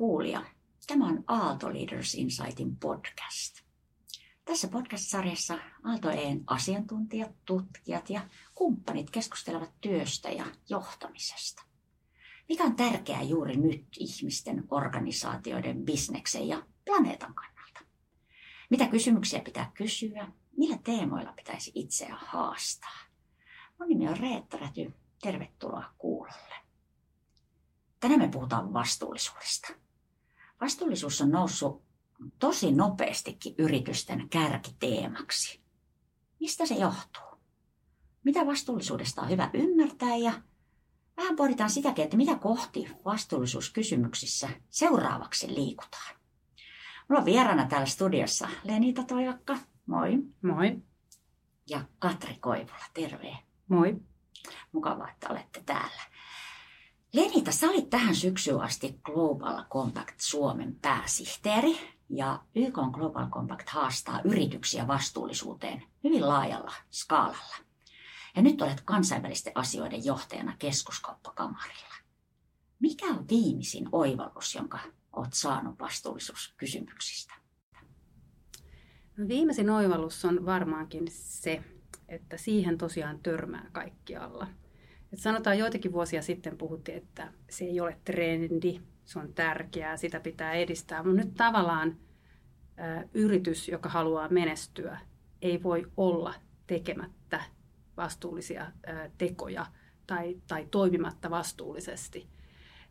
Kuulija, tämä on Aalto Leaders Insightin podcast. Tässä podcast-sarjassa Aalto-Een asiantuntijat, tutkijat ja kumppanit keskustelevat työstä ja johtamisesta. Mikä on tärkeää juuri nyt ihmisten, organisaatioiden, bisneksen ja planeetan kannalta? Mitä kysymyksiä pitää kysyä? Millä teemoilla pitäisi itseä haastaa? Mun nimi on Reetta Räty. Tervetuloa kuulolle. Tänään me puhutaan vastuullisuudesta. Vastuullisuus on noussut tosi nopeastikin yritysten kärkiteemaksi. Mistä se johtuu? Mitä vastuullisuudesta on hyvä ymmärtää ja vähän pohditaan sitäkin, että mitä kohti vastuullisuuskysymyksissä seuraavaksi liikutaan. Mulla on vieraana täällä studiossa Lenita Toivakka, moi. Moi. Ja Katri Koivula, terve. Moi. Mukavaa, että olette täällä. Lenita, sä olit tähän syksyyn asti Global Compact Suomen pääsihteeri ja YK Global Compact haastaa yrityksiä vastuullisuuteen hyvin laajalla skaalalla. Ja nyt olet kansainvälisten asioiden johtajana keskuskauppakamarilla. Mikä on viimeisin oivallus, jonka olet saanut vastuullisuuskysymyksistä? No viimeisin oivallus on varmaankin se, että siihen tosiaan törmää kaikkialla. Et sanotaan joitakin vuosia sitten puhuttiin, että se ei ole trendi, se on tärkeää, sitä pitää edistää. Mutta nyt tavallaan ä, yritys, joka haluaa menestyä, ei voi olla tekemättä vastuullisia ä, tekoja tai, tai toimimatta vastuullisesti.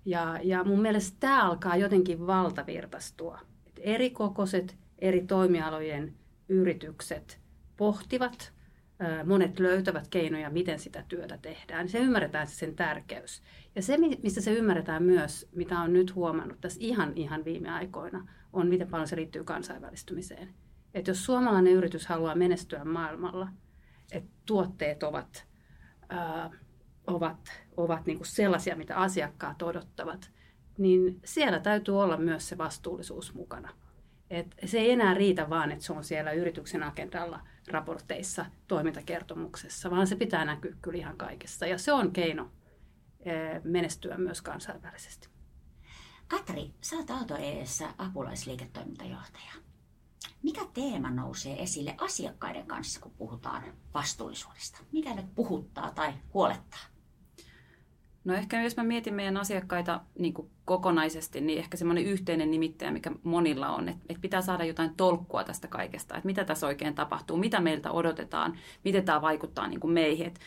Ja, ja mun mielestä tämä alkaa jotenkin valtavirtaistua. Et eri kokoiset, eri toimialojen yritykset pohtivat monet löytävät keinoja, miten sitä työtä tehdään. Se ymmärretään sen tärkeys. Ja se, mistä se ymmärretään myös, mitä on nyt huomannut tässä ihan, ihan viime aikoina, on miten paljon se liittyy kansainvälistymiseen. Että jos suomalainen yritys haluaa menestyä maailmalla, että tuotteet ovat, ää, ovat, ovat niin kuin sellaisia, mitä asiakkaat odottavat, niin siellä täytyy olla myös se vastuullisuus mukana. Et se ei enää riitä vaan, että se on siellä yrityksen agendalla raporteissa, toimintakertomuksessa, vaan se pitää näkyä kyllä ihan kaikessa. Ja se on keino eh, menestyä myös kansainvälisesti. Katri, sä oot Aalto EEssä apulaisliiketoimintajohtaja. Mikä teema nousee esille asiakkaiden kanssa, kun puhutaan vastuullisuudesta? Mikä nyt puhuttaa tai huolettaa? No ehkä jos mä mietin meidän asiakkaita niin kuin kokonaisesti, niin ehkä semmoinen yhteinen nimittäjä, mikä monilla on, että, että pitää saada jotain tolkkua tästä kaikesta, että mitä tässä oikein tapahtuu, mitä meiltä odotetaan, miten tämä vaikuttaa niin kuin meihin. Että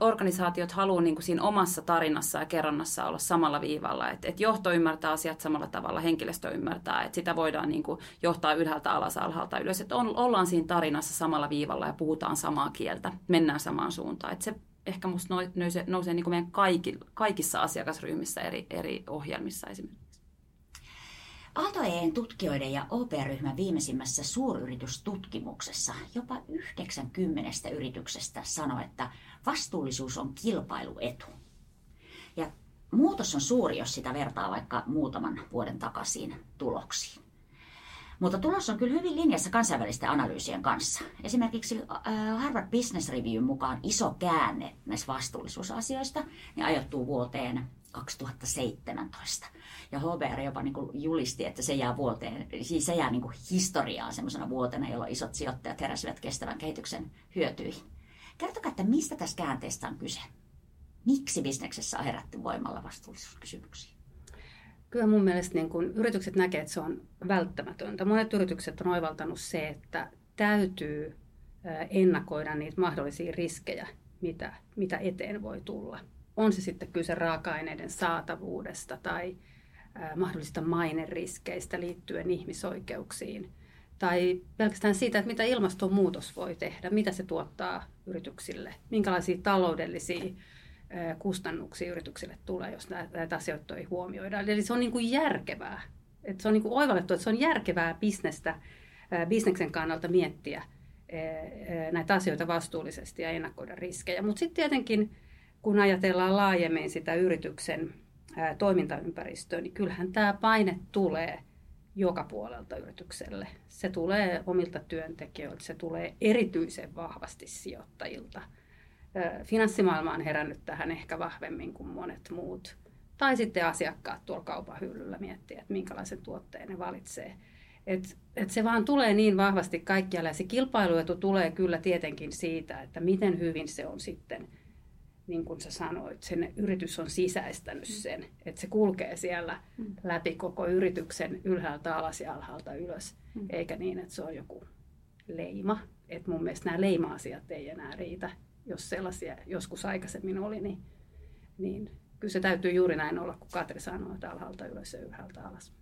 organisaatiot haluaa niin kuin siinä omassa tarinassa ja kerronnassa olla samalla viivalla, että, että johto ymmärtää asiat samalla tavalla, henkilöstö ymmärtää, että sitä voidaan niin kuin johtaa ylhäältä alas, alhaalta ylös, että on, ollaan siinä tarinassa samalla viivalla ja puhutaan samaa kieltä, mennään samaan suuntaan. Että se ehkä musta nousee, nousee niin kuin meidän kaikki, kaikissa asiakasryhmissä eri, eri ohjelmissa esimerkiksi. Aalto-EEn tutkijoiden ja OP-ryhmän viimeisimmässä suuryritystutkimuksessa jopa 90 yrityksestä sanoi, että vastuullisuus on kilpailuetu. Ja muutos on suuri, jos sitä vertaa vaikka muutaman vuoden takaisin tuloksiin. Mutta tulos on kyllä hyvin linjassa kansainvälisten analyysien kanssa. Esimerkiksi äh, Harvard Business Review mukaan iso käänne näissä vastuullisuusasioista niin ajoittuu vuoteen 2017. Ja HBR jopa niin julisti, että se jää, vuoteen, siis se jää niin historiaan semmoisena vuotena, jolloin isot sijoittajat heräsivät kestävän kehityksen hyötyihin. Kertokaa, että mistä tässä käänteestä on kyse? Miksi bisneksessä on herätty voimalla vastuullisuuskysymyksiin? Kyllä mun mielestä niin kun yritykset näkevät, että se on välttämätöntä. Monet yritykset on oivaltanut se, että täytyy ennakoida niitä mahdollisia riskejä, mitä, mitä eteen voi tulla. On se sitten kyse raaka-aineiden saatavuudesta tai mahdollisista maineriskeistä liittyen ihmisoikeuksiin. Tai pelkästään siitä, että mitä ilmastonmuutos voi tehdä, mitä se tuottaa yrityksille, minkälaisia taloudellisia kustannuksia yrityksille tulee, jos näitä asioita ei huomioida. Eli se on niin kuin järkevää. Että se on niin kuin oivallettu, että se on järkevää bisnestä, bisneksen kannalta miettiä näitä asioita vastuullisesti ja ennakoida riskejä. Mutta sitten tietenkin, kun ajatellaan laajemmin sitä yrityksen toimintaympäristöä, niin kyllähän tämä paine tulee joka puolelta yritykselle. Se tulee omilta työntekijöiltä, se tulee erityisen vahvasti sijoittajilta – finanssimaailma on herännyt tähän ehkä vahvemmin kuin monet muut Tai sitten asiakkaat tuolla kaupan hyllyllä miettiä, että minkälaisen tuotteen ne valitsee. Et, et se vaan tulee niin vahvasti kaikkialle ja se kilpailuetu tulee kyllä tietenkin siitä, että miten hyvin se on sitten, niin kuin sä sanoit, sen yritys on sisäistänyt mm. sen, että se kulkee siellä mm. läpi koko yrityksen ylhäältä alas ja alhaalta ylös, mm. eikä niin, että se on joku leima. Et mun mielestä nämä leima-asiat ei enää riitä, jos sellaisia joskus aikaisemmin oli, niin, niin kyllä se täytyy juuri näin olla, kun Katri sanoo, että alhaalta ylös ja ylhäältä alas.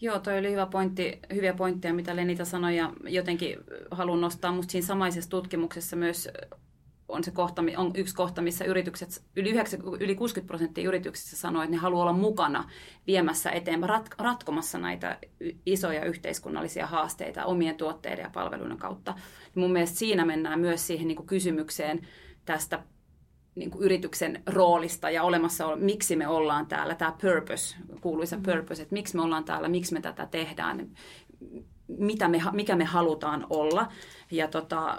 Joo, toi oli hyvä pointti, hyviä pointteja, mitä Lenita sanoi, ja jotenkin haluan nostaa musta siinä samaisessa tutkimuksessa myös on se kohta, on yksi kohta, missä yritykset, yli, 9, yli 60 prosenttia yrityksistä sanoo, että ne haluaa olla mukana viemässä eteenpäin, rat, ratkomassa näitä isoja yhteiskunnallisia haasteita omien tuotteiden ja palveluiden kautta. Mun mielestä siinä mennään myös siihen niin kuin kysymykseen tästä niin kuin yrityksen roolista ja olemassa, miksi me ollaan täällä, tämä purpose, kuuluisa mm-hmm. purpose, että miksi me ollaan täällä, miksi me tätä tehdään, mitä me, mikä me halutaan olla. Ja tota,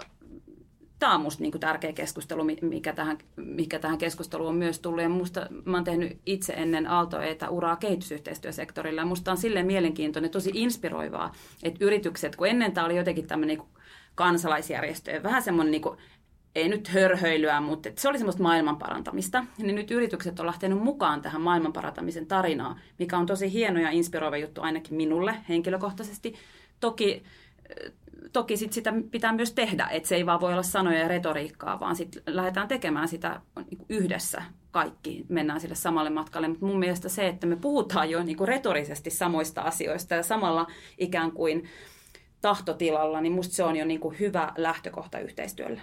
tämä on minusta niin tärkeä keskustelu, mikä tähän, mikä tähän keskusteluun on myös tullut. Ja musta, mä olen tehnyt itse ennen Aalto-Eitä uraa kehitysyhteistyösektorilla. Minusta on silleen mielenkiintoinen, tosi inspiroivaa, että yritykset, kun ennen tämä oli jotenkin tämmöinen niin kansalaisjärjestö, vähän semmoinen niin ei nyt hörhöilyä, mutta se oli semmoista maailmanparantamista. Niin nyt yritykset on lähtenyt mukaan tähän maailmanparantamisen tarinaan, mikä on tosi hieno ja inspiroiva juttu ainakin minulle henkilökohtaisesti. Toki, toki sit sitä pitää myös tehdä, että se ei vaan voi olla sanoja ja retoriikkaa, vaan sitten lähdetään tekemään sitä niinku yhdessä kaikki, mennään sille samalle matkalle. Mutta mun mielestä se, että me puhutaan jo niinku retorisesti samoista asioista ja samalla ikään kuin tahtotilalla, niin musta se on jo niinku hyvä lähtökohta yhteistyölle.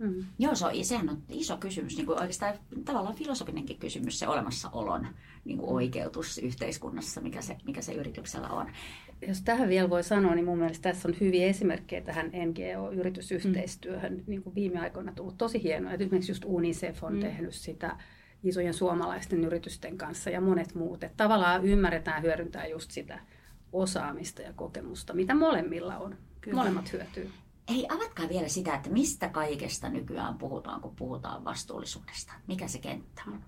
Mm. Joo, se on, sehän on iso kysymys, niin kuin oikeastaan tavallaan filosofinenkin kysymys, se olemassaolon niin kuin oikeutus yhteiskunnassa, mikä se, mikä se yrityksellä on. Jos tähän vielä voi sanoa, niin mun mielestä tässä on hyviä esimerkkejä tähän NGO-yritysyhteistyöhön. Mm. Niin kuin viime aikoina tullut tosi hienoa, että esimerkiksi just UNICEF on mm. tehnyt sitä isojen suomalaisten yritysten kanssa ja monet muut. Että tavallaan ymmärretään hyödyntää just sitä osaamista ja kokemusta, mitä molemmilla on. Kyllä. Molemmat hyötyy. Hei, avatkaa vielä sitä, että mistä kaikesta nykyään puhutaan, kun puhutaan vastuullisuudesta. Mikä se kenttä on?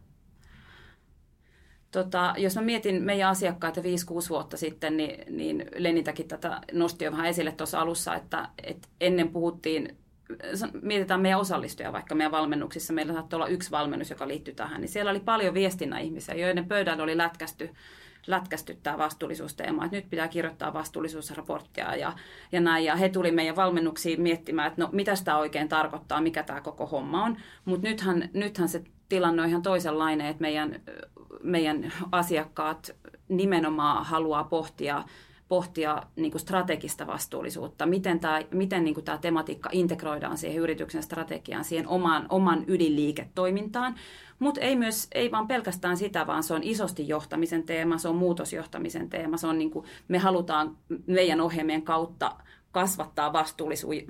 Tota, jos mä mietin meidän asiakkaita 5-6 vuotta sitten, niin, niin Lenitäkin tätä nosti jo vähän esille tuossa alussa, että, että ennen puhuttiin, mietitään meidän osallistujia vaikka meidän valmennuksissa, meillä saattoi olla yksi valmennus, joka liittyy tähän, niin siellä oli paljon viestinnän ihmisiä, joiden pöydällä oli lätkästy lätkästyttää vastuullisuusteemaa, että nyt pitää kirjoittaa vastuullisuusraporttia ja, ja näin. Ja he tuli meidän valmennuksiin miettimään, että no mitä tämä oikein tarkoittaa, mikä tämä koko homma on. Mutta nythän, nythän se tilanne on ihan toisenlainen, että meidän, meidän asiakkaat nimenomaan haluaa pohtia pohtia niin kuin strategista vastuullisuutta, miten tämä, miten niin kuin tämä tematiikka integroidaan siihen yrityksen strategiaan, siihen oman, oman ydinliiketoimintaan. Mutta ei, myös, ei vaan pelkästään sitä, vaan se on isosti johtamisen teema, se on muutosjohtamisen teema. Se on niin kuin, me halutaan meidän ohjelmien kautta kasvattaa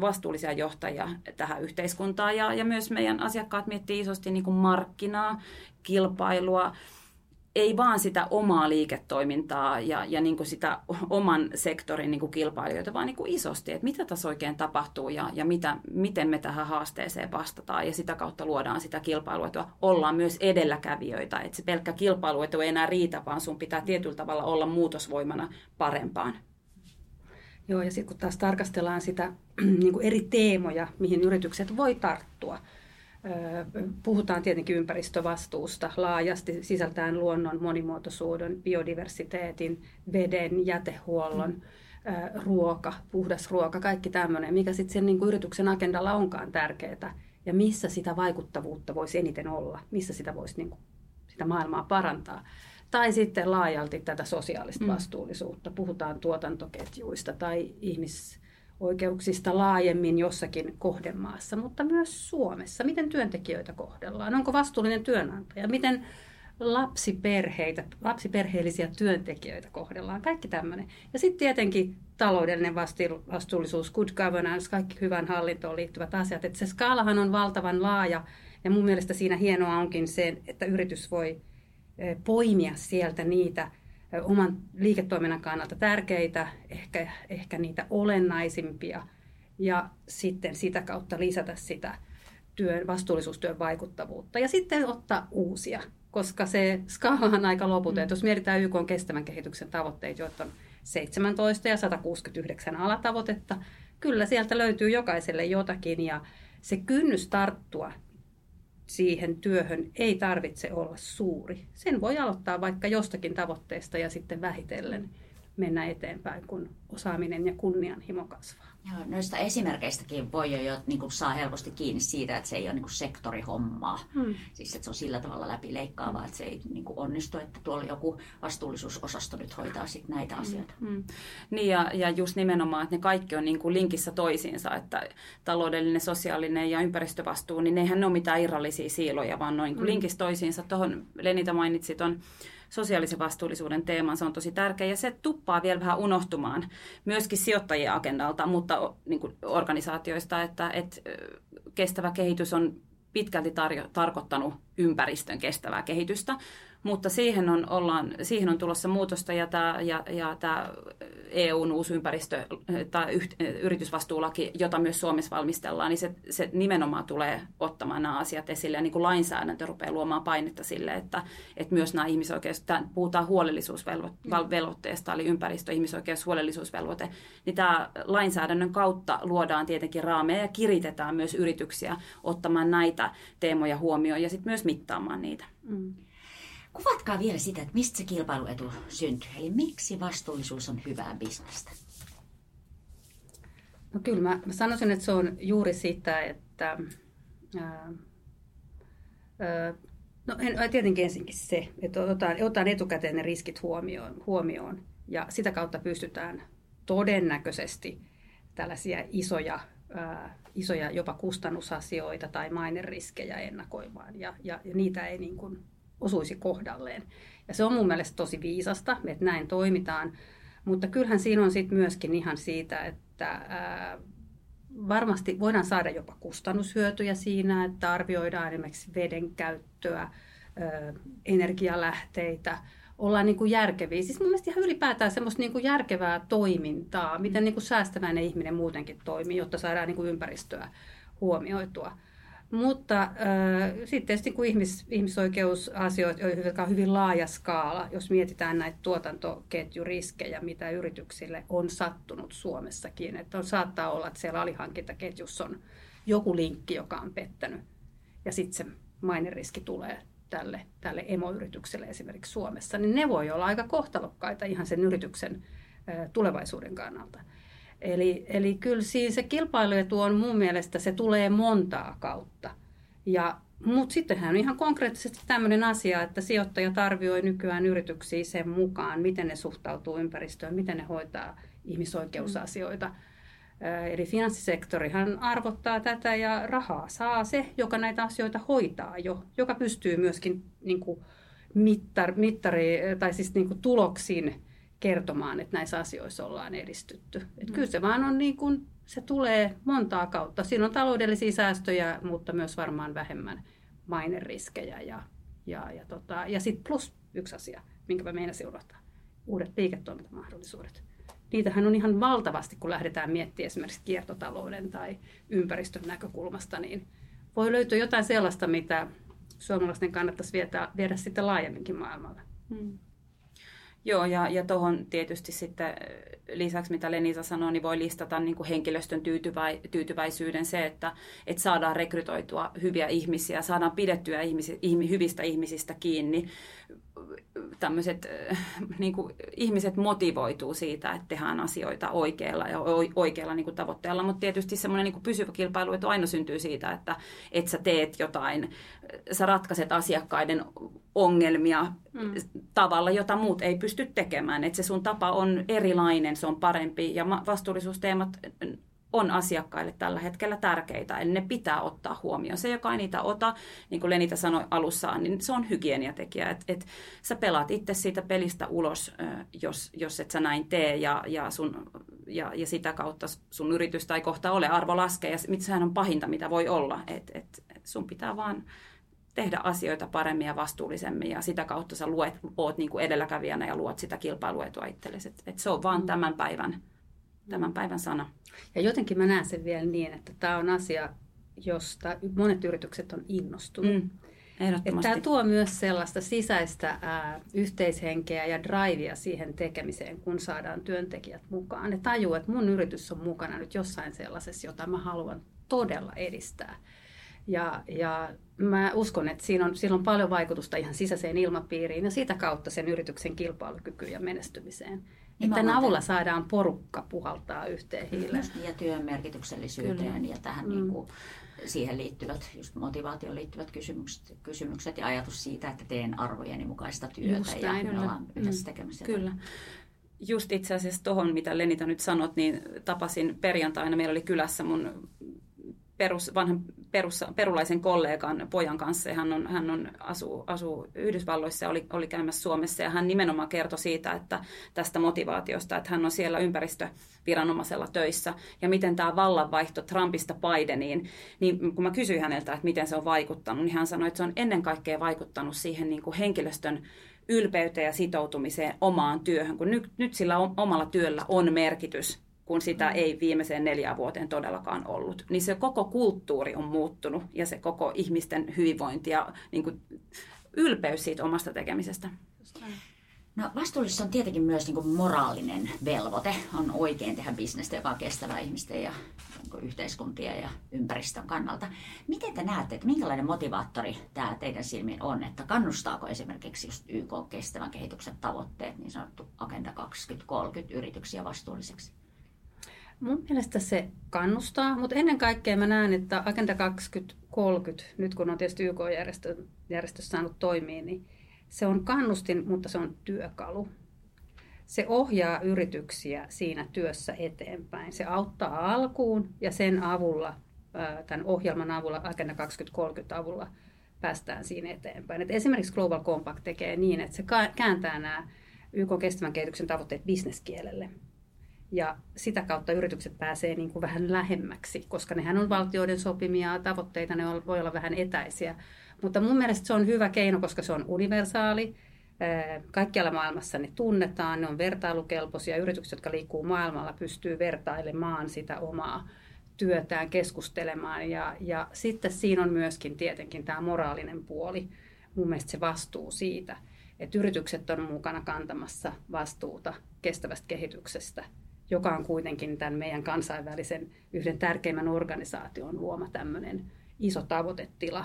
vastuullisia johtajia tähän yhteiskuntaan. Ja, ja myös meidän asiakkaat miettii isosti niin kuin markkinaa, kilpailua, ei vaan sitä omaa liiketoimintaa ja, ja niin kuin sitä oman sektorin niin kuin kilpailijoita, vaan niin kuin isosti, että mitä tässä oikein tapahtuu ja, ja mitä, miten me tähän haasteeseen vastataan ja sitä kautta luodaan sitä kilpailuetua. Ollaan myös edelläkävijöitä, että se pelkkä kilpailuetu ei enää riitä, vaan sun pitää tietyllä tavalla olla muutosvoimana parempaan. Joo, ja sitten kun taas tarkastellaan sitä niin kuin eri teemoja, mihin yritykset voi tarttua, Puhutaan tietenkin ympäristövastuusta laajasti, sisältäen luonnon monimuotoisuuden, biodiversiteetin, veden, jätehuollon, mm. ruoka, puhdas ruoka, kaikki tämmöinen, mikä sitten sen niin kuin yrityksen agendalla onkaan tärkeää ja missä sitä vaikuttavuutta voisi eniten olla, missä sitä voisi niin kuin, sitä maailmaa parantaa. Tai sitten laajalti tätä sosiaalista mm. vastuullisuutta. Puhutaan tuotantoketjuista tai ihmis, oikeuksista laajemmin jossakin kohdemaassa, mutta myös Suomessa. Miten työntekijöitä kohdellaan? Onko vastuullinen työnantaja? Miten lapsiperheitä, lapsiperheellisiä työntekijöitä kohdellaan? Kaikki tämmöinen. Ja sitten tietenkin taloudellinen vastuullisuus, good governance, kaikki hyvän hallintoon liittyvät asiat. Et se skaalahan on valtavan laaja ja mun mielestä siinä hienoa onkin se, että yritys voi eh, poimia sieltä niitä – oman liiketoiminnan kannalta tärkeitä, ehkä, ehkä niitä olennaisimpia, ja sitten sitä kautta lisätä sitä työn, vastuullisuustyön vaikuttavuutta. Ja sitten ottaa uusia koska se skaala on aika loputon. Mm. Jos mietitään YK on kestävän kehityksen tavoitteita, joita on 17 ja 169 alatavoitetta, kyllä sieltä löytyy jokaiselle jotakin ja se kynnys tarttua siihen työhön ei tarvitse olla suuri. Sen voi aloittaa vaikka jostakin tavoitteesta ja sitten vähitellen mennä eteenpäin, kun osaaminen ja kunnianhimo kasvaa. Joo, noista esimerkkeistäkin voi jo, jo niin kuin saa helposti kiinni siitä, että se ei ole niin kuin sektorihommaa. Hmm. Siis että se on sillä tavalla läpileikkaavaa, että se ei niin kuin onnistu, että tuolla joku vastuullisuusosasto nyt hoitaa sit näitä hmm. asioita. Hmm. Niin ja, ja just nimenomaan, että ne kaikki on niin kuin linkissä toisiinsa, että taloudellinen, sosiaalinen ja ympäristövastuu, niin nehän ne ole mitään irrallisia siiloja, vaan noin hmm. linkissä toisiinsa. Tuohon Lenita mainitsi tuon sosiaalisen vastuullisuuden teeman. Se on tosi tärkeä ja se tuppaa vielä vähän unohtumaan myöskin sijoittajien agendalta, mutta niin kuin organisaatioista, että, että kestävä kehitys on pitkälti tarjo- tarkoittanut ympäristön kestävää kehitystä, mutta siihen on, ollaan, siihen on tulossa muutosta ja tämä, ja, ja tämä EUn uusi ympäristö- tai yritysvastuulaki, jota myös Suomessa valmistellaan, niin se, se nimenomaan tulee ottamaan nämä asiat esille. Ja niin kuin lainsäädäntö rupeaa luomaan painetta sille, että, että myös nämä ihmisoikeus, puhutaan huolellisuusvelvoitteesta, eli ympäristö-, ihmisoikeus, huolellisuusvelvoite, niin tämä lainsäädännön kautta luodaan tietenkin raameja ja kiritetään myös yrityksiä ottamaan näitä teemoja huomioon ja sitten myös mittaamaan niitä. Mm. Kuvatkaa vielä sitä, että mistä se kilpailuetu syntyy. Eli miksi vastuullisuus on hyvää bisnestä? No kyllä mä, sanoisin, että se on juuri sitä, että ää, ää, no en, tietenkin ensinkin se, että otetaan, otetaan etukäteen ne riskit huomioon, huomioon ja sitä kautta pystytään todennäköisesti tällaisia isoja, ää, isoja jopa kustannusasioita tai maineriskejä ennakoimaan ja, ja, ja niitä ei niin kuin osuisi kohdalleen. Ja se on mun mielestä tosi viisasta, että näin toimitaan. Mutta kyllähän siinä on sitten myöskin ihan siitä, että ää, varmasti voidaan saada jopa kustannushyötyjä siinä, että arvioidaan esimerkiksi veden käyttöä, ää, energialähteitä, ollaan niin kuin järkeviä. Siis mun mielestä ihan ylipäätään semmoista niin kuin järkevää toimintaa, miten niin kuin säästäväinen ihminen muutenkin toimii, jotta saadaan niin kuin ympäristöä huomioitua. Mutta äh, sitten tietysti kun ihmis, ihmisoikeusasioita, jotka on hyvin laaja skaala, jos mietitään näitä tuotantoketjuriskejä, mitä yrityksille on sattunut Suomessakin, että on, saattaa olla, että siellä alihankintaketjussa on joku linkki, joka on pettänyt, ja sitten se maineriski tulee tälle, tälle emoyritykselle esimerkiksi Suomessa, niin ne voi olla aika kohtalokkaita ihan sen yrityksen äh, tulevaisuuden kannalta. Eli, eli kyllä siinä se kilpailuetu on mun mielestä, se tulee montaa kautta. Ja, mutta sittenhän on ihan konkreettisesti tämmöinen asia, että sijoittajat arvioi nykyään yrityksiä sen mukaan, miten ne suhtautuu ympäristöön, miten ne hoitaa ihmisoikeusasioita. Mm. Eli finanssisektorihan arvottaa tätä ja rahaa saa se, joka näitä asioita hoitaa jo, joka pystyy myöskin niin kuin mittar, mittari, tai siis niin kuin tuloksin kertomaan, että näissä asioissa ollaan edistytty. Et mm. Kyllä se vaan on niin kuin, se tulee montaa kautta. Siinä on taloudellisia säästöjä, mutta myös varmaan vähemmän maineriskejä. Ja, ja, ja, tota, ja sitten plus yksi asia, minkä mä meinasin unohtaa, uudet liiketoimintamahdollisuudet. Niitähän on ihan valtavasti, kun lähdetään miettimään esimerkiksi kiertotalouden tai ympäristön näkökulmasta, niin voi löytyä jotain sellaista, mitä suomalaisten kannattaisi viedä, viedä sitten laajemminkin maailmalle. Hmm. Joo, ja, ja tuohon tietysti sitten lisäksi, mitä Lenisa sanoi, niin voi listata niin kuin henkilöstön tyytyväi, tyytyväisyyden se, että, että saadaan rekrytoitua hyviä ihmisiä, saadaan pidettyä ihmisi, ihmi, hyvistä ihmisistä kiinni. Tämmöiset niin kuin, ihmiset motivoituu siitä, että tehdään asioita oikealla ja oikealla niin kuin tavoitteella, mutta tietysti semmoinen niin kuin pysyvä kilpailu että aina syntyy siitä, että, että sä teet jotain, sä ratkaiset asiakkaiden ongelmia mm. tavalla, jota muut ei pysty tekemään. Että se sun tapa on erilainen, se on parempi ja vastuullisuusteemat on asiakkaille tällä hetkellä tärkeitä, eli ne pitää ottaa huomioon. Se, joka ei niitä ota, niin kuin Lenita sanoi alussa, niin se on hygieniatekijä. Että et sä pelaat itse siitä pelistä ulos, jos, jos et sä näin tee, ja, ja, sun, ja, ja sitä kautta sun yritystä ei kohta ole arvo laskee, ja sehän on pahinta, mitä voi olla. Että et, et sun pitää vaan tehdä asioita paremmin ja vastuullisemmin ja sitä kautta sä luet, oot niin kuin edelläkävijänä ja luot sitä kilpailuetua itsellesi. Et, et se on vaan mm. tämän päivän, tämän päivän sana. Ja jotenkin mä näen sen vielä niin, että tämä on asia, josta monet yritykset on innostunut. Mm. Ehdottomasti. Tämä tuo myös sellaista sisäistä ää, yhteishenkeä ja drivea siihen tekemiseen, kun saadaan työntekijät mukaan. Ne tajuu, että mun yritys on mukana nyt jossain sellaisessa, jota mä haluan todella edistää. Ja, ja mä uskon, että siinä on, sillä on paljon vaikutusta ihan sisäiseen ilmapiiriin ja sitä kautta sen yrityksen kilpailukykyyn ja menestymiseen. Että tämän avulla saadaan porukka puhaltaa yhteen hiileen. Just, ja työn merkityksellisyyteen Kyllä. ja tähän mm. niin kuin, siihen liittyvät, just motivaatioon liittyvät kysymykset, kysymykset ja ajatus siitä, että teen arvojeni mukaista työtä just ja näin, me ollaan yhdessä mm. tekemässä. Kyllä. Just itse asiassa tuohon, mitä Lenita nyt sanot, niin tapasin perjantaina, meillä oli kylässä mun perus, vanhan perus, perulaisen kollegan pojan kanssa. Ja hän, on, hän on, asuu, asuu Yhdysvalloissa ja oli, oli käymässä Suomessa. Ja hän nimenomaan kertoi siitä, että tästä motivaatiosta, että hän on siellä ympäristöviranomaisella töissä. Ja miten tämä vallanvaihto Trumpista Bideniin, niin kun mä kysyin häneltä, että miten se on vaikuttanut, niin hän sanoi, että se on ennen kaikkea vaikuttanut siihen niin kuin henkilöstön ylpeyteen ja sitoutumiseen omaan työhön, kun nyt, nyt sillä omalla työllä on merkitys kun sitä mm. ei viimeiseen neljään vuoteen todellakaan ollut. Niin se koko kulttuuri on muuttunut ja se koko ihmisten hyvinvointi ja niin kuin, ylpeys siitä omasta tekemisestä. No vastuullisuus on tietenkin myös niin kuin moraalinen velvoite. On oikein tehdä bisnestä, joka on kestävää ihmisten ja niin yhteiskuntien ja ympäristön kannalta. Miten te näette, että minkälainen motivaattori tämä teidän silmiin on? Että kannustaako esimerkiksi just YK kestävän kehityksen tavoitteet, niin sanottu Agenda 2030 yrityksiä vastuulliseksi? Mun mielestä se kannustaa, mutta ennen kaikkea mä näen, että Agenda 2030, nyt kun on tietysti YK-järjestö järjestö saanut toimia, niin se on kannustin, mutta se on työkalu. Se ohjaa yrityksiä siinä työssä eteenpäin. Se auttaa alkuun ja sen avulla, tämän ohjelman avulla, Agenda 2030 avulla, päästään siinä eteenpäin. Et esimerkiksi Global Compact tekee niin, että se kääntää nämä YK kestävän kehityksen tavoitteet bisneskielelle ja sitä kautta yritykset pääsee niin kuin vähän lähemmäksi, koska nehän on valtioiden sopimia tavoitteita, ne voi olla vähän etäisiä. Mutta mun mielestä se on hyvä keino, koska se on universaali. Kaikkialla maailmassa ne tunnetaan, ne on vertailukelpoisia. Yritykset, jotka liikkuu maailmalla, pystyy vertailemaan sitä omaa työtään, keskustelemaan. Ja, ja sitten siinä on myöskin tietenkin tämä moraalinen puoli, mun mielestä se vastuu siitä, että yritykset on mukana kantamassa vastuuta kestävästä kehityksestä – joka on kuitenkin tämän meidän kansainvälisen yhden tärkeimmän organisaation luoma tämmöinen iso tavoitetila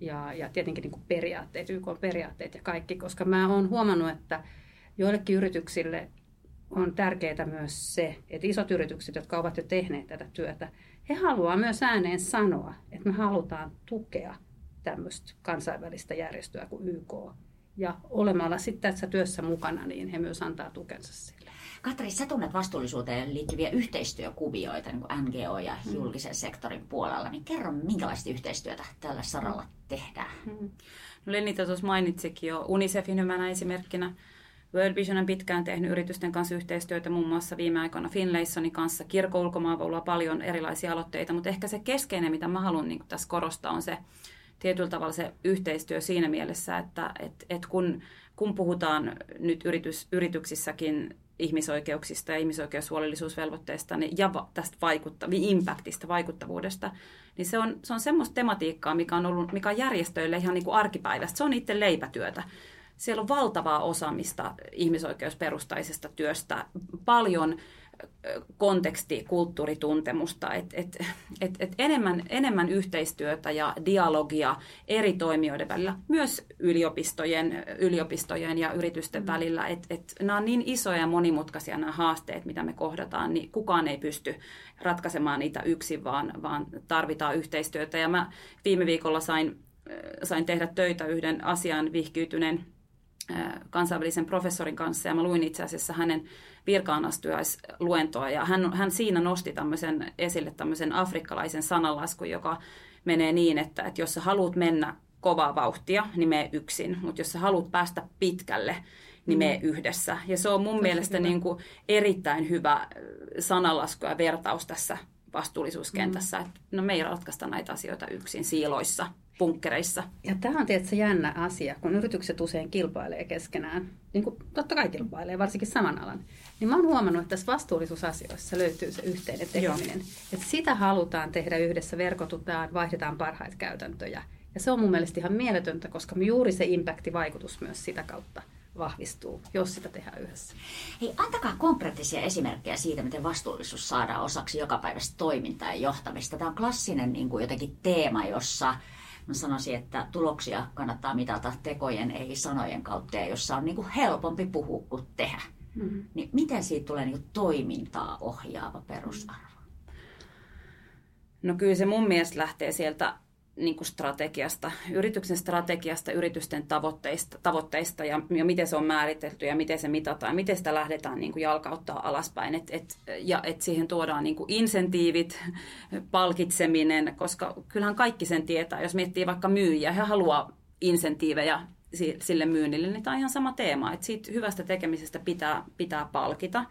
ja, ja tietenkin niin kuin periaatteet, YK periaatteet ja kaikki, koska mä oon huomannut, että joillekin yrityksille on tärkeää myös se, että isot yritykset, jotka ovat jo tehneet tätä työtä, he haluaa myös ääneen sanoa, että me halutaan tukea tämmöistä kansainvälistä järjestöä kuin YK. Ja olemalla sitten tässä työssä mukana, niin he myös antaa tukensa sille. Katri, sä tunnet vastuullisuuteen liittyviä yhteistyökuvioita niin NGO- ja mm. julkisen sektorin puolella, niin kerro, minkälaista yhteistyötä tällä saralla tehdään? Mm. No Lenita tuossa mainitsikin jo UNICEFin hyvänä esimerkkinä. World Vision on pitkään tehnyt yritysten kanssa yhteistyötä, muun muassa viime aikoina Finlaysonin kanssa. Kirkko ulkomaanvuorolla paljon erilaisia aloitteita, mutta ehkä se keskeinen, mitä mä haluan niin tässä korostaa, on se tietyllä tavalla se yhteistyö siinä mielessä, että et, et kun, kun puhutaan nyt yritys, yrityksissäkin ihmisoikeuksista ja ihmisoikeushuolellisuusvelvoitteista niin, ja va, tästä vaikuttav- impactista, vaikuttavuudesta, niin se on, se on semmoista tematiikkaa, mikä on, ollut, mikä on järjestöille ihan niin kuin arkipäivästä. Se on itse leipätyötä. Siellä on valtavaa osaamista ihmisoikeusperustaisesta työstä, paljon konteksti, kulttuurituntemusta, että et, et, et enemmän, enemmän yhteistyötä ja dialogia eri toimijoiden välillä, myös yliopistojen, yliopistojen ja yritysten mm. välillä. Et, et nämä on niin isoja ja monimutkaisia nämä haasteet, mitä me kohdataan, niin kukaan ei pysty ratkaisemaan niitä yksin, vaan, vaan tarvitaan yhteistyötä. Ja mä viime viikolla sain, sain tehdä töitä yhden asian vihkiytyneen kansainvälisen professorin kanssa ja mä luin itse asiassa hänen virkaanastujaisluentoa ja hän, hän siinä nosti tämmöisen, esille tämmöisen afrikkalaisen sananlaskun, joka menee niin, että, että jos sä haluat mennä kovaa vauhtia, niin mene yksin, mutta jos sä haluat päästä pitkälle, niin mene mm. yhdessä. Ja se on mun Tosi mielestä niin kuin erittäin hyvä sananlasku ja vertaus tässä vastuullisuuskentässä. Mm. Että no me ei ratkaista näitä asioita yksin siiloissa punkkereissa. Ja tämä on tietysti jännä asia, kun yritykset usein kilpailee keskenään, niin kuin totta kai kilpailee, varsinkin saman alan. Niin mä oon huomannut, että tässä vastuullisuusasioissa löytyy se yhteinen tekeminen. Että sitä halutaan tehdä yhdessä, verkotutaan, vaihdetaan parhaita käytäntöjä Ja se on mun mielestä ihan mieletöntä, koska juuri se impacti-vaikutus myös sitä kautta vahvistuu, jos sitä tehdään yhdessä. Hei, antakaa konkreettisia esimerkkejä siitä, miten vastuullisuus saadaan osaksi jokapäiväistä toimintaa ja johtamista. Tämä on klassinen niin kuin jotenkin teema, jossa mä sanoisin, että tuloksia kannattaa mitata tekojen, ei sanojen kautta, ja jossa on niin kuin helpompi puhua kuin tehdä. Mm-hmm. Niin miten siitä tulee niin kuin toimintaa ohjaava perusarvo? No kyllä se mun mielestä lähtee sieltä niin kuin strategiasta, yrityksen strategiasta, yritysten tavoitteista, tavoitteista ja, ja miten se on määritelty ja miten se mitataan, miten sitä lähdetään niin kuin jalkauttaa alaspäin. Et, et, ja että siihen tuodaan niin kuin insentiivit, palkitseminen, koska kyllähän kaikki sen tietää. Jos miettii vaikka myyjiä, he haluaa insentiivejä sille myynnille, niin tämä on ihan sama teema, että siitä hyvästä tekemisestä pitää, pitää palkita.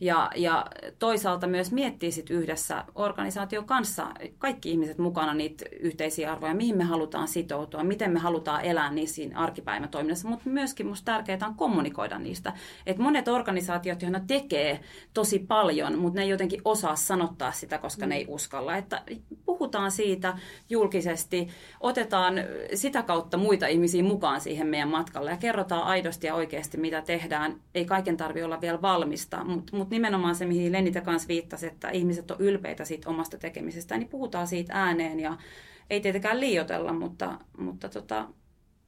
Ja, ja toisaalta myös miettiä sit yhdessä organisaation kanssa kaikki ihmiset mukana niitä yhteisiä arvoja, mihin me halutaan sitoutua, miten me halutaan elää niissä arkipäivätoiminnassa, mutta myöskin minusta tärkeää on kommunikoida niistä. Et monet organisaatiot, joilla tekee tosi paljon, mutta ne ei jotenkin osaa sanottaa sitä, koska mm. ne ei uskalla. Että puhutaan siitä julkisesti, otetaan sitä kautta muita ihmisiä mukaan siihen meidän matkalle ja kerrotaan aidosti ja oikeasti, mitä tehdään. Ei kaiken tarvitse olla vielä valmista, mutta mutta nimenomaan se, mihin Lenita kanssa viittasi, että ihmiset on ylpeitä siitä omasta tekemisestä, niin puhutaan siitä ääneen ja ei tietenkään liiotella, mutta, mutta tota,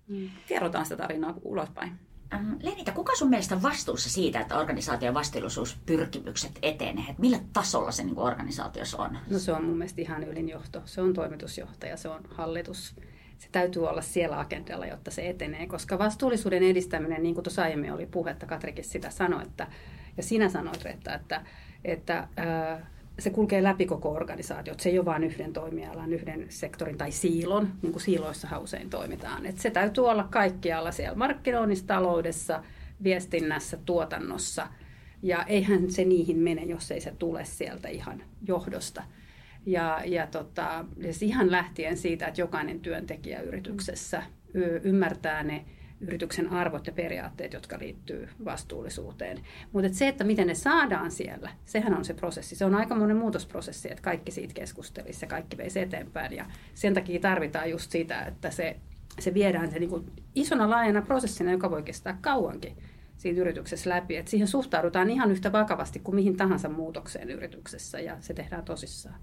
mm. kerrotaan sitä tarinaa ulospäin. Ähm, Lenita, kuka sun mielestä on vastuussa siitä, että organisaation vastuullisuuspyrkimykset etenee? Millä tasolla se niin organisaatiossa on? No se on mun mielestä ihan ylinjohto. Se on toimitusjohtaja, se on hallitus. Se täytyy olla siellä agendalla, jotta se etenee, koska vastuullisuuden edistäminen, niin kuin tuossa aiemmin oli puhetta, Katrikin sitä sanoi, että ja sinä sanoit, että, että, että ää, se kulkee läpi koko organisaatio. Se ei ole vain yhden toimialan, yhden sektorin tai siilon, niin kuin siiloissa usein toimitaan. Että se täytyy olla kaikkialla siellä markkinoinnissa, taloudessa, viestinnässä, tuotannossa. Ja eihän se niihin mene, jos ei se tule sieltä ihan johdosta. Ja, ja, tota, ja ihan lähtien siitä, että jokainen työntekijä yrityksessä ymmärtää ne yrityksen arvot ja periaatteet, jotka liittyy vastuullisuuteen. Mutta se, että miten ne saadaan siellä, sehän on se prosessi. Se on aika monen muutosprosessi, että kaikki siitä keskustelisi ja kaikki veisi eteenpäin. Ja sen takia tarvitaan just sitä, että se, se viedään se niin kuin isona laajana prosessina, joka voi kestää kauankin siitä yrityksessä läpi. Että siihen suhtaudutaan ihan yhtä vakavasti kuin mihin tahansa muutokseen yrityksessä ja se tehdään tosissaan.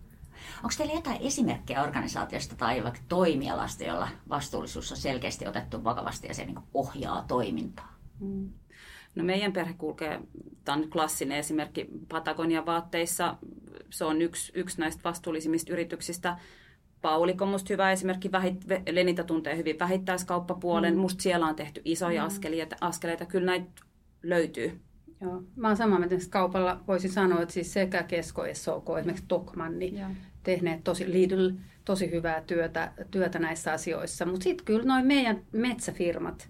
Onko teillä jotain esimerkkejä organisaatiosta tai vaikka toimialasta, jolla vastuullisuus on selkeästi otettu vakavasti ja se niin ohjaa toimintaa? Mm. No meidän perhe kulkee, tämä on klassinen esimerkki Patagonian vaatteissa. Se on yksi, yksi näistä vastuullisimmista yrityksistä. Pauliko on musta hyvä esimerkki. Vähit, Lenita tuntee hyvin vähittäiskauppapuolen. Mm. Musta siellä on tehty isoja mm. askeleita, askeleita. Kyllä näitä löytyy. Joo. Mä oon samaa mieltä, kaupalla voisin sanoa, että siis sekä Kesko, SOK, esimerkiksi Tokmanni, niin tehneet tosi, Lidl tosi hyvää työtä, työtä näissä asioissa. Mutta sitten kyllä noin meidän metsäfirmat,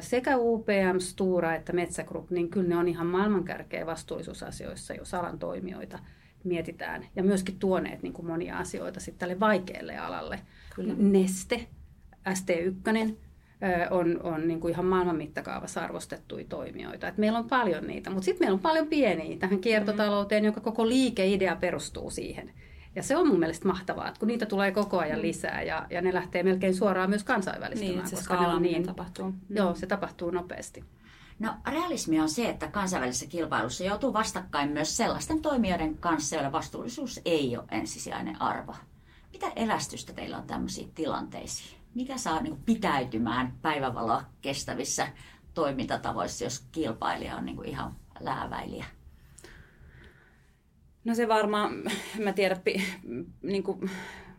sekä UPM, Stura että Metsä Group, niin kyllä ne on ihan maailmankärkeä vastuullisuusasioissa, jos alan toimijoita mietitään. Ja myöskin tuoneet niin kuin monia asioita sitten tälle vaikealle alalle. Kyllä. Neste, ST1, on, on niin kuin ihan maailman mittakaavassa arvostettuja toimijoita. Et meillä on paljon niitä, mutta sitten meillä on paljon pieniä tähän kiertotalouteen, joka koko liikeidea perustuu siihen. Ja se on mun mielestä mahtavaa, että kun niitä tulee koko ajan mm. lisää ja, ja ne lähtee melkein suoraan myös kansainvälistymään. Niin, se koska ne on niin, tapahtuu. Mm. Joo, se tapahtuu nopeasti. No realismi on se, että kansainvälisessä kilpailussa joutuu vastakkain myös sellaisten toimijoiden kanssa, joilla vastuullisuus ei ole ensisijainen arvo. Mitä elästystä teillä on tämmöisiin tilanteisiin? Mikä saa niin kuin, pitäytymään päivävaloa kestävissä toimintatavoissa, jos kilpailija on niin kuin, ihan lääväilijä? No se varmaan, mä tiedän, niin kuin,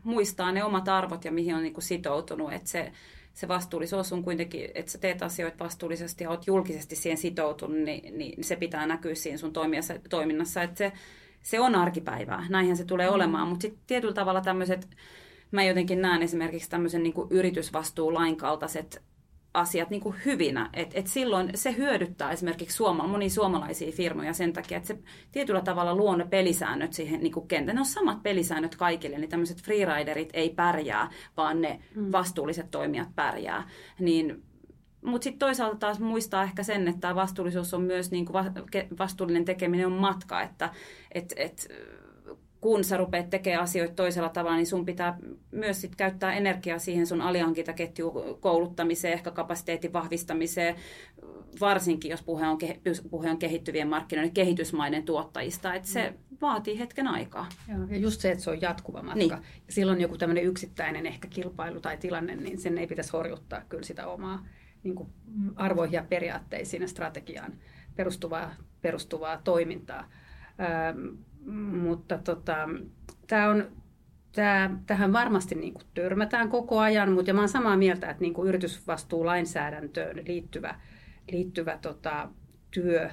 muistaa ne omat arvot ja mihin on niin kuin, sitoutunut. Että se, se vastuullisuus on kuitenkin, että sä teet asioita vastuullisesti ja oot julkisesti siihen sitoutunut, niin, niin se pitää näkyä siinä sun toiminnassa. Että se, se on arkipäivää, näinhän se tulee mm. olemaan. Mutta sitten tietyllä tavalla tämmöiset, mä jotenkin näen esimerkiksi tämmöisen niin yritysvastuulain kaltaiset asiat niin kuin hyvinä. Et, et silloin se hyödyttää esimerkiksi suoma, monia suomalaisia firmoja sen takia, että se tietyllä tavalla luo ne pelisäännöt siihen niin kuin kentän. Ne on samat pelisäännöt kaikille, niin tämmöiset freeriderit ei pärjää, vaan ne mm. vastuulliset toimijat pärjää. Niin mutta sitten toisaalta taas muistaa ehkä sen, että tämä vastuullisuus on myös niin kuin vastuullinen tekeminen on matka, että et, et, kun sä rupeat tekemään asioita toisella tavalla, niin sun pitää myös sit käyttää energiaa siihen sun alihankintaketjuun kouluttamiseen, ehkä kapasiteetin vahvistamiseen, varsinkin jos puhe on, puhe on kehittyvien markkinoiden kehitysmaiden tuottajista. Että se mm. vaatii hetken aikaa. Joo, ja just se, että se on jatkuva matka. Niin. Ja silloin joku tämmöinen yksittäinen ehkä kilpailu tai tilanne, niin sen ei pitäisi horjuttaa kyllä sitä omaa niin kuin arvoihin ja periaatteisiin ja strategiaan perustuvaa, perustuvaa toimintaa. Mutta tota, tämä on, tää, tähän varmasti niin kuin törmätään koko ajan, mutta ja mä olen samaa mieltä, että niin kuin yritysvastuulainsäädäntöön liittyvä, liittyvä tota, työ,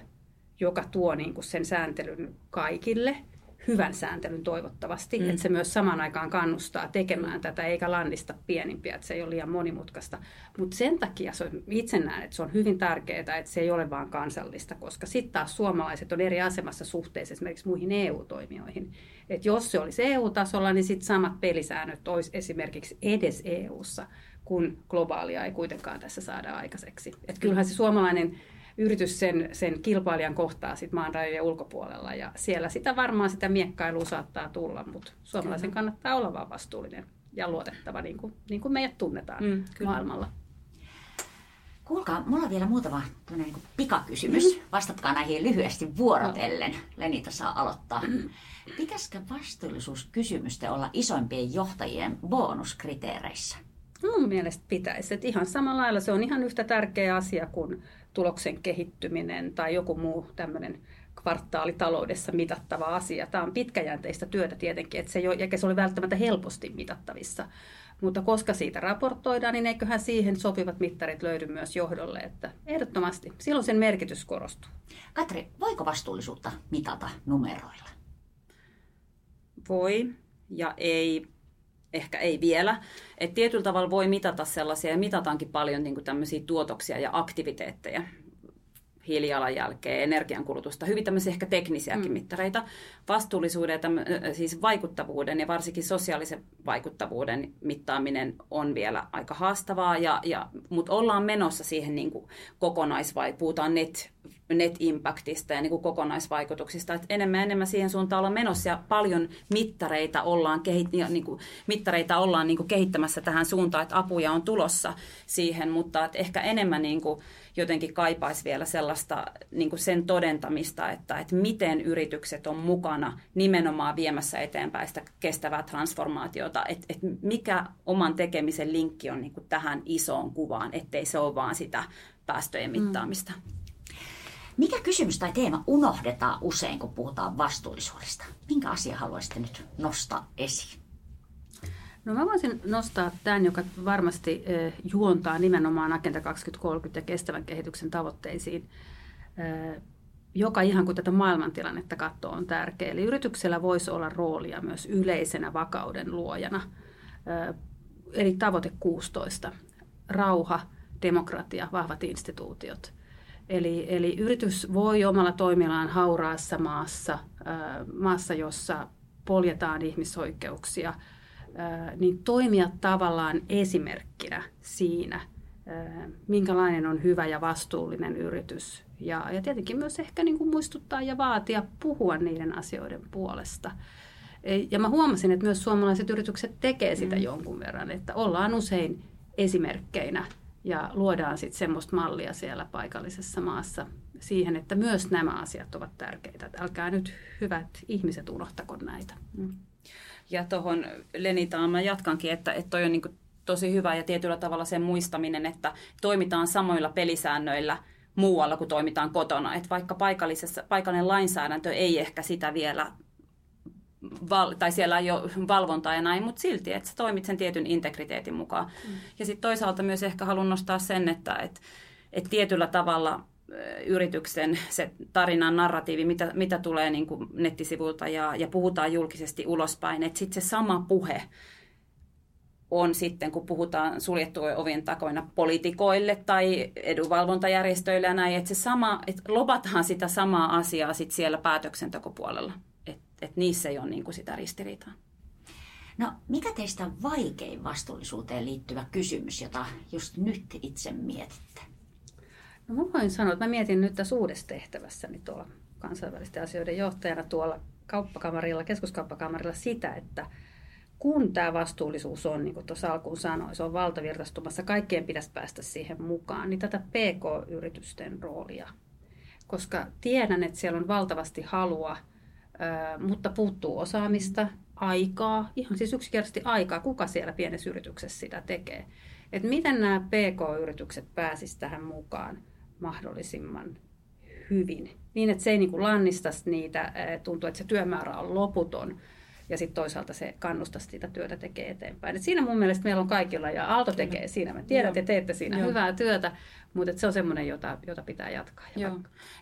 joka tuo niin kuin sen sääntelyn kaikille – hyvän sääntelyn toivottavasti, mm. että se myös samaan aikaan kannustaa tekemään tätä eikä lannista pienimpiä, että se ei ole liian monimutkaista. Mutta sen takia se on, itse näen, että se on hyvin tärkeää, että se ei ole vain kansallista, koska sitten taas suomalaiset on eri asemassa suhteessa esimerkiksi muihin EU-toimijoihin. Et jos se olisi EU-tasolla, niin sitten samat pelisäännöt olisi esimerkiksi edes EU-ssa, kun globaalia ei kuitenkaan tässä saada aikaiseksi. Et kyllähän se suomalainen yritys sen, sen kilpailijan kohtaa sit maan rajojen ulkopuolella. Ja siellä sitä varmaan sitä miekkailua saattaa tulla, mutta suomalaisen kannattaa olla vaan vastuullinen ja luotettava, niin kuin, niin kuin meidät tunnetaan mm, maailmalla. Kuulkaa, mulla on vielä muutama niin kuin pikakysymys. Mm. Vastatkaa näihin lyhyesti vuorotellen. No. Lenita saa aloittaa. Mm. Pitäisikö vastuullisuuskysymysten olla isoimpien johtajien bonuskriteereissä? Mun mielestä pitäisi. Että ihan samalla lailla se on ihan yhtä tärkeä asia kuin tuloksen kehittyminen tai joku muu tämmöinen kvartaalitaloudessa mitattava asia. Tämä on pitkäjänteistä työtä tietenkin, että se ei ole, eikä se ole välttämättä helposti mitattavissa. Mutta koska siitä raportoidaan, niin eiköhän siihen sopivat mittarit löydy myös johdolle, että ehdottomasti silloin sen merkitys korostuu. Katri, voiko vastuullisuutta mitata numeroilla? Voi ja ei ehkä ei vielä. Et tietyllä tavalla voi mitata sellaisia, ja mitataankin paljon niin tämmöisiä tuotoksia ja aktiviteetteja, hiilijalanjälkeä, energiankulutusta, hyvin tämmöisiä ehkä teknisiäkin mm. mittareita. Vastuullisuuden, ja siis vaikuttavuuden ja varsinkin sosiaalisen vaikuttavuuden mittaaminen on vielä aika haastavaa, ja, ja, mutta ollaan menossa siihen niin kuin kokonaisvai, puhutaan net net impactista ja niin kuin kokonaisvaikutuksista. Että enemmän ja enemmän siihen suuntaan ollaan menossa ja paljon mittareita ollaan, kehit, niin kuin, mittareita ollaan niin kuin kehittämässä tähän suuntaan, että apuja on tulossa siihen, mutta että ehkä enemmän niin kuin jotenkin kaipaisi vielä sellaista niin kuin sen todentamista, että, että miten yritykset on mukana nimenomaan viemässä eteenpäin sitä kestävää transformaatiota, että, että mikä oman tekemisen linkki on niin kuin tähän isoon kuvaan, ettei se ole vaan sitä päästöjen mm. mittaamista. Mm. Mikä kysymys tai teema unohdetaan usein, kun puhutaan vastuullisuudesta? Minkä asia haluaisitte nyt nostaa esiin? No mä voisin nostaa tämän, joka varmasti juontaa nimenomaan Agenda 2030 ja kestävän kehityksen tavoitteisiin, joka ihan kuin tätä maailmantilannetta katsoo on tärkeä. Eli yrityksellä voisi olla roolia myös yleisenä vakauden luojana. Eli tavoite 16. Rauha, demokratia, vahvat instituutiot – Eli, eli yritys voi omalla toimillaan hauraassa maassa, maassa, jossa poljetaan ihmisoikeuksia, niin toimia tavallaan esimerkkinä siinä, minkälainen on hyvä ja vastuullinen yritys. Ja, ja tietenkin myös ehkä niin kuin muistuttaa ja vaatia puhua niiden asioiden puolesta. E, ja mä huomasin, että myös suomalaiset yritykset tekee sitä mm. jonkun verran, että ollaan usein esimerkkeinä ja luodaan sitten semmoista mallia siellä paikallisessa maassa siihen, että myös nämä asiat ovat tärkeitä. Että älkää nyt hyvät ihmiset unohtako näitä. Mm. Ja tuohon Lenitaan mä jatkankin, että, että toi on niin tosi hyvä ja tietyllä tavalla sen muistaminen, että toimitaan samoilla pelisäännöillä muualla kuin toimitaan kotona. Että vaikka paikallisessa, paikallinen lainsäädäntö ei ehkä sitä vielä val, tai siellä ei ole valvontaa ja näin, mutta silti, että sä toimit sen tietyn integriteetin mukaan. Mm. Ja sitten toisaalta myös ehkä haluan nostaa sen, että et, et tietyllä tavalla yrityksen se tarinan narratiivi, mitä, mitä tulee niin kuin nettisivulta ja, ja puhutaan julkisesti ulospäin, että sitten se sama puhe on sitten, kun puhutaan suljettujen ovien takoina poliitikoille tai edunvalvontajärjestöille ja näin, että se sama, että lobataan sitä samaa asiaa sitten siellä päätöksentekopuolella että niissä ei ole niin kuin sitä ristiriitaa. No, mikä teistä on vaikein vastuullisuuteen liittyvä kysymys, jota just nyt itse mietitte? No mä voin sanoa, että mä mietin nyt tässä uudessa tehtävässäni tuolla kansainvälisten asioiden johtajana tuolla kauppakamarilla, keskuskauppakamarilla sitä, että kun tämä vastuullisuus on, niin kuin tuossa alkuun sanoin, se on valtavirtaistumassa, kaikkien pitäisi päästä siihen mukaan, niin tätä PK-yritysten roolia. Koska tiedän, että siellä on valtavasti halua, mutta puuttuu osaamista, aikaa, ihan siis yksinkertaisesti aikaa, kuka siellä pienessä yrityksessä sitä tekee. Että miten nämä PK-yritykset pääsisivät tähän mukaan mahdollisimman hyvin, niin että se ei niin kuin lannistaisi niitä, tuntuu, että se työmäärä on loputon, ja sitten toisaalta se kannustaa sitä työtä tekee eteenpäin. Et siinä mun mielestä meillä on kaikilla, ja Aalto tekee siinä. Mä tiedän, että te teette siinä Joo. hyvää työtä, mutta se on semmoinen, jota, jota pitää jatkaa. Ja, Joo.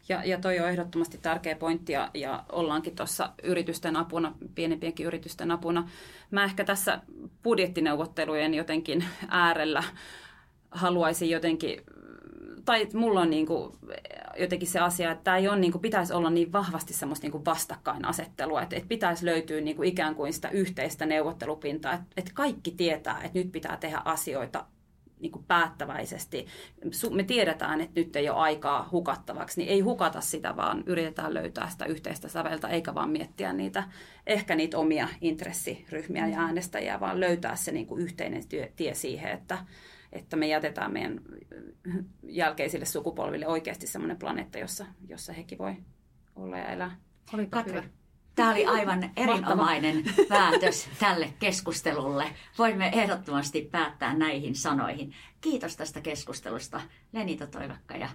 ja, ja toi on ehdottomasti tärkeä pointti, ja, ja ollaankin tuossa yritysten apuna, pienempienkin yritysten apuna. Mä ehkä tässä budjettineuvottelujen jotenkin äärellä haluaisin jotenkin tai mulla on niin kuin jotenkin se asia, että tämä ei ole, niin kuin, pitäisi olla niin vahvasti semmoista niin vastakkainasettelua, että, että pitäisi löytyä niin kuin ikään kuin sitä yhteistä neuvottelupintaa, että, että kaikki tietää, että nyt pitää tehdä asioita niin kuin päättäväisesti. Me tiedetään, että nyt ei ole aikaa hukattavaksi, niin ei hukata sitä, vaan yritetään löytää sitä yhteistä säveltä, eikä vaan miettiä niitä, ehkä niitä omia intressiryhmiä ja äänestäjiä, vaan löytää se niin kuin yhteinen tie siihen, että, että me jätetään meidän jälkeisille sukupolville oikeasti sellainen planeetta, jossa, jossa hekin voi olla ja elää. Katri, tämä oli aivan erinomainen päätös tälle keskustelulle. Voimme ehdottomasti päättää näihin sanoihin. Kiitos tästä keskustelusta Lenita Toivakka ja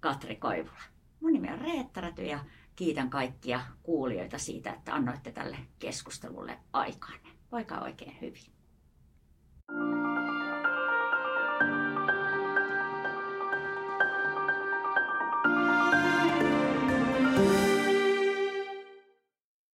Katri Koivula. Mun nimi on Reetta Räty ja kiitän kaikkia kuulijoita siitä, että annoitte tälle keskustelulle aikaanne. Voikaa oikein hyvin.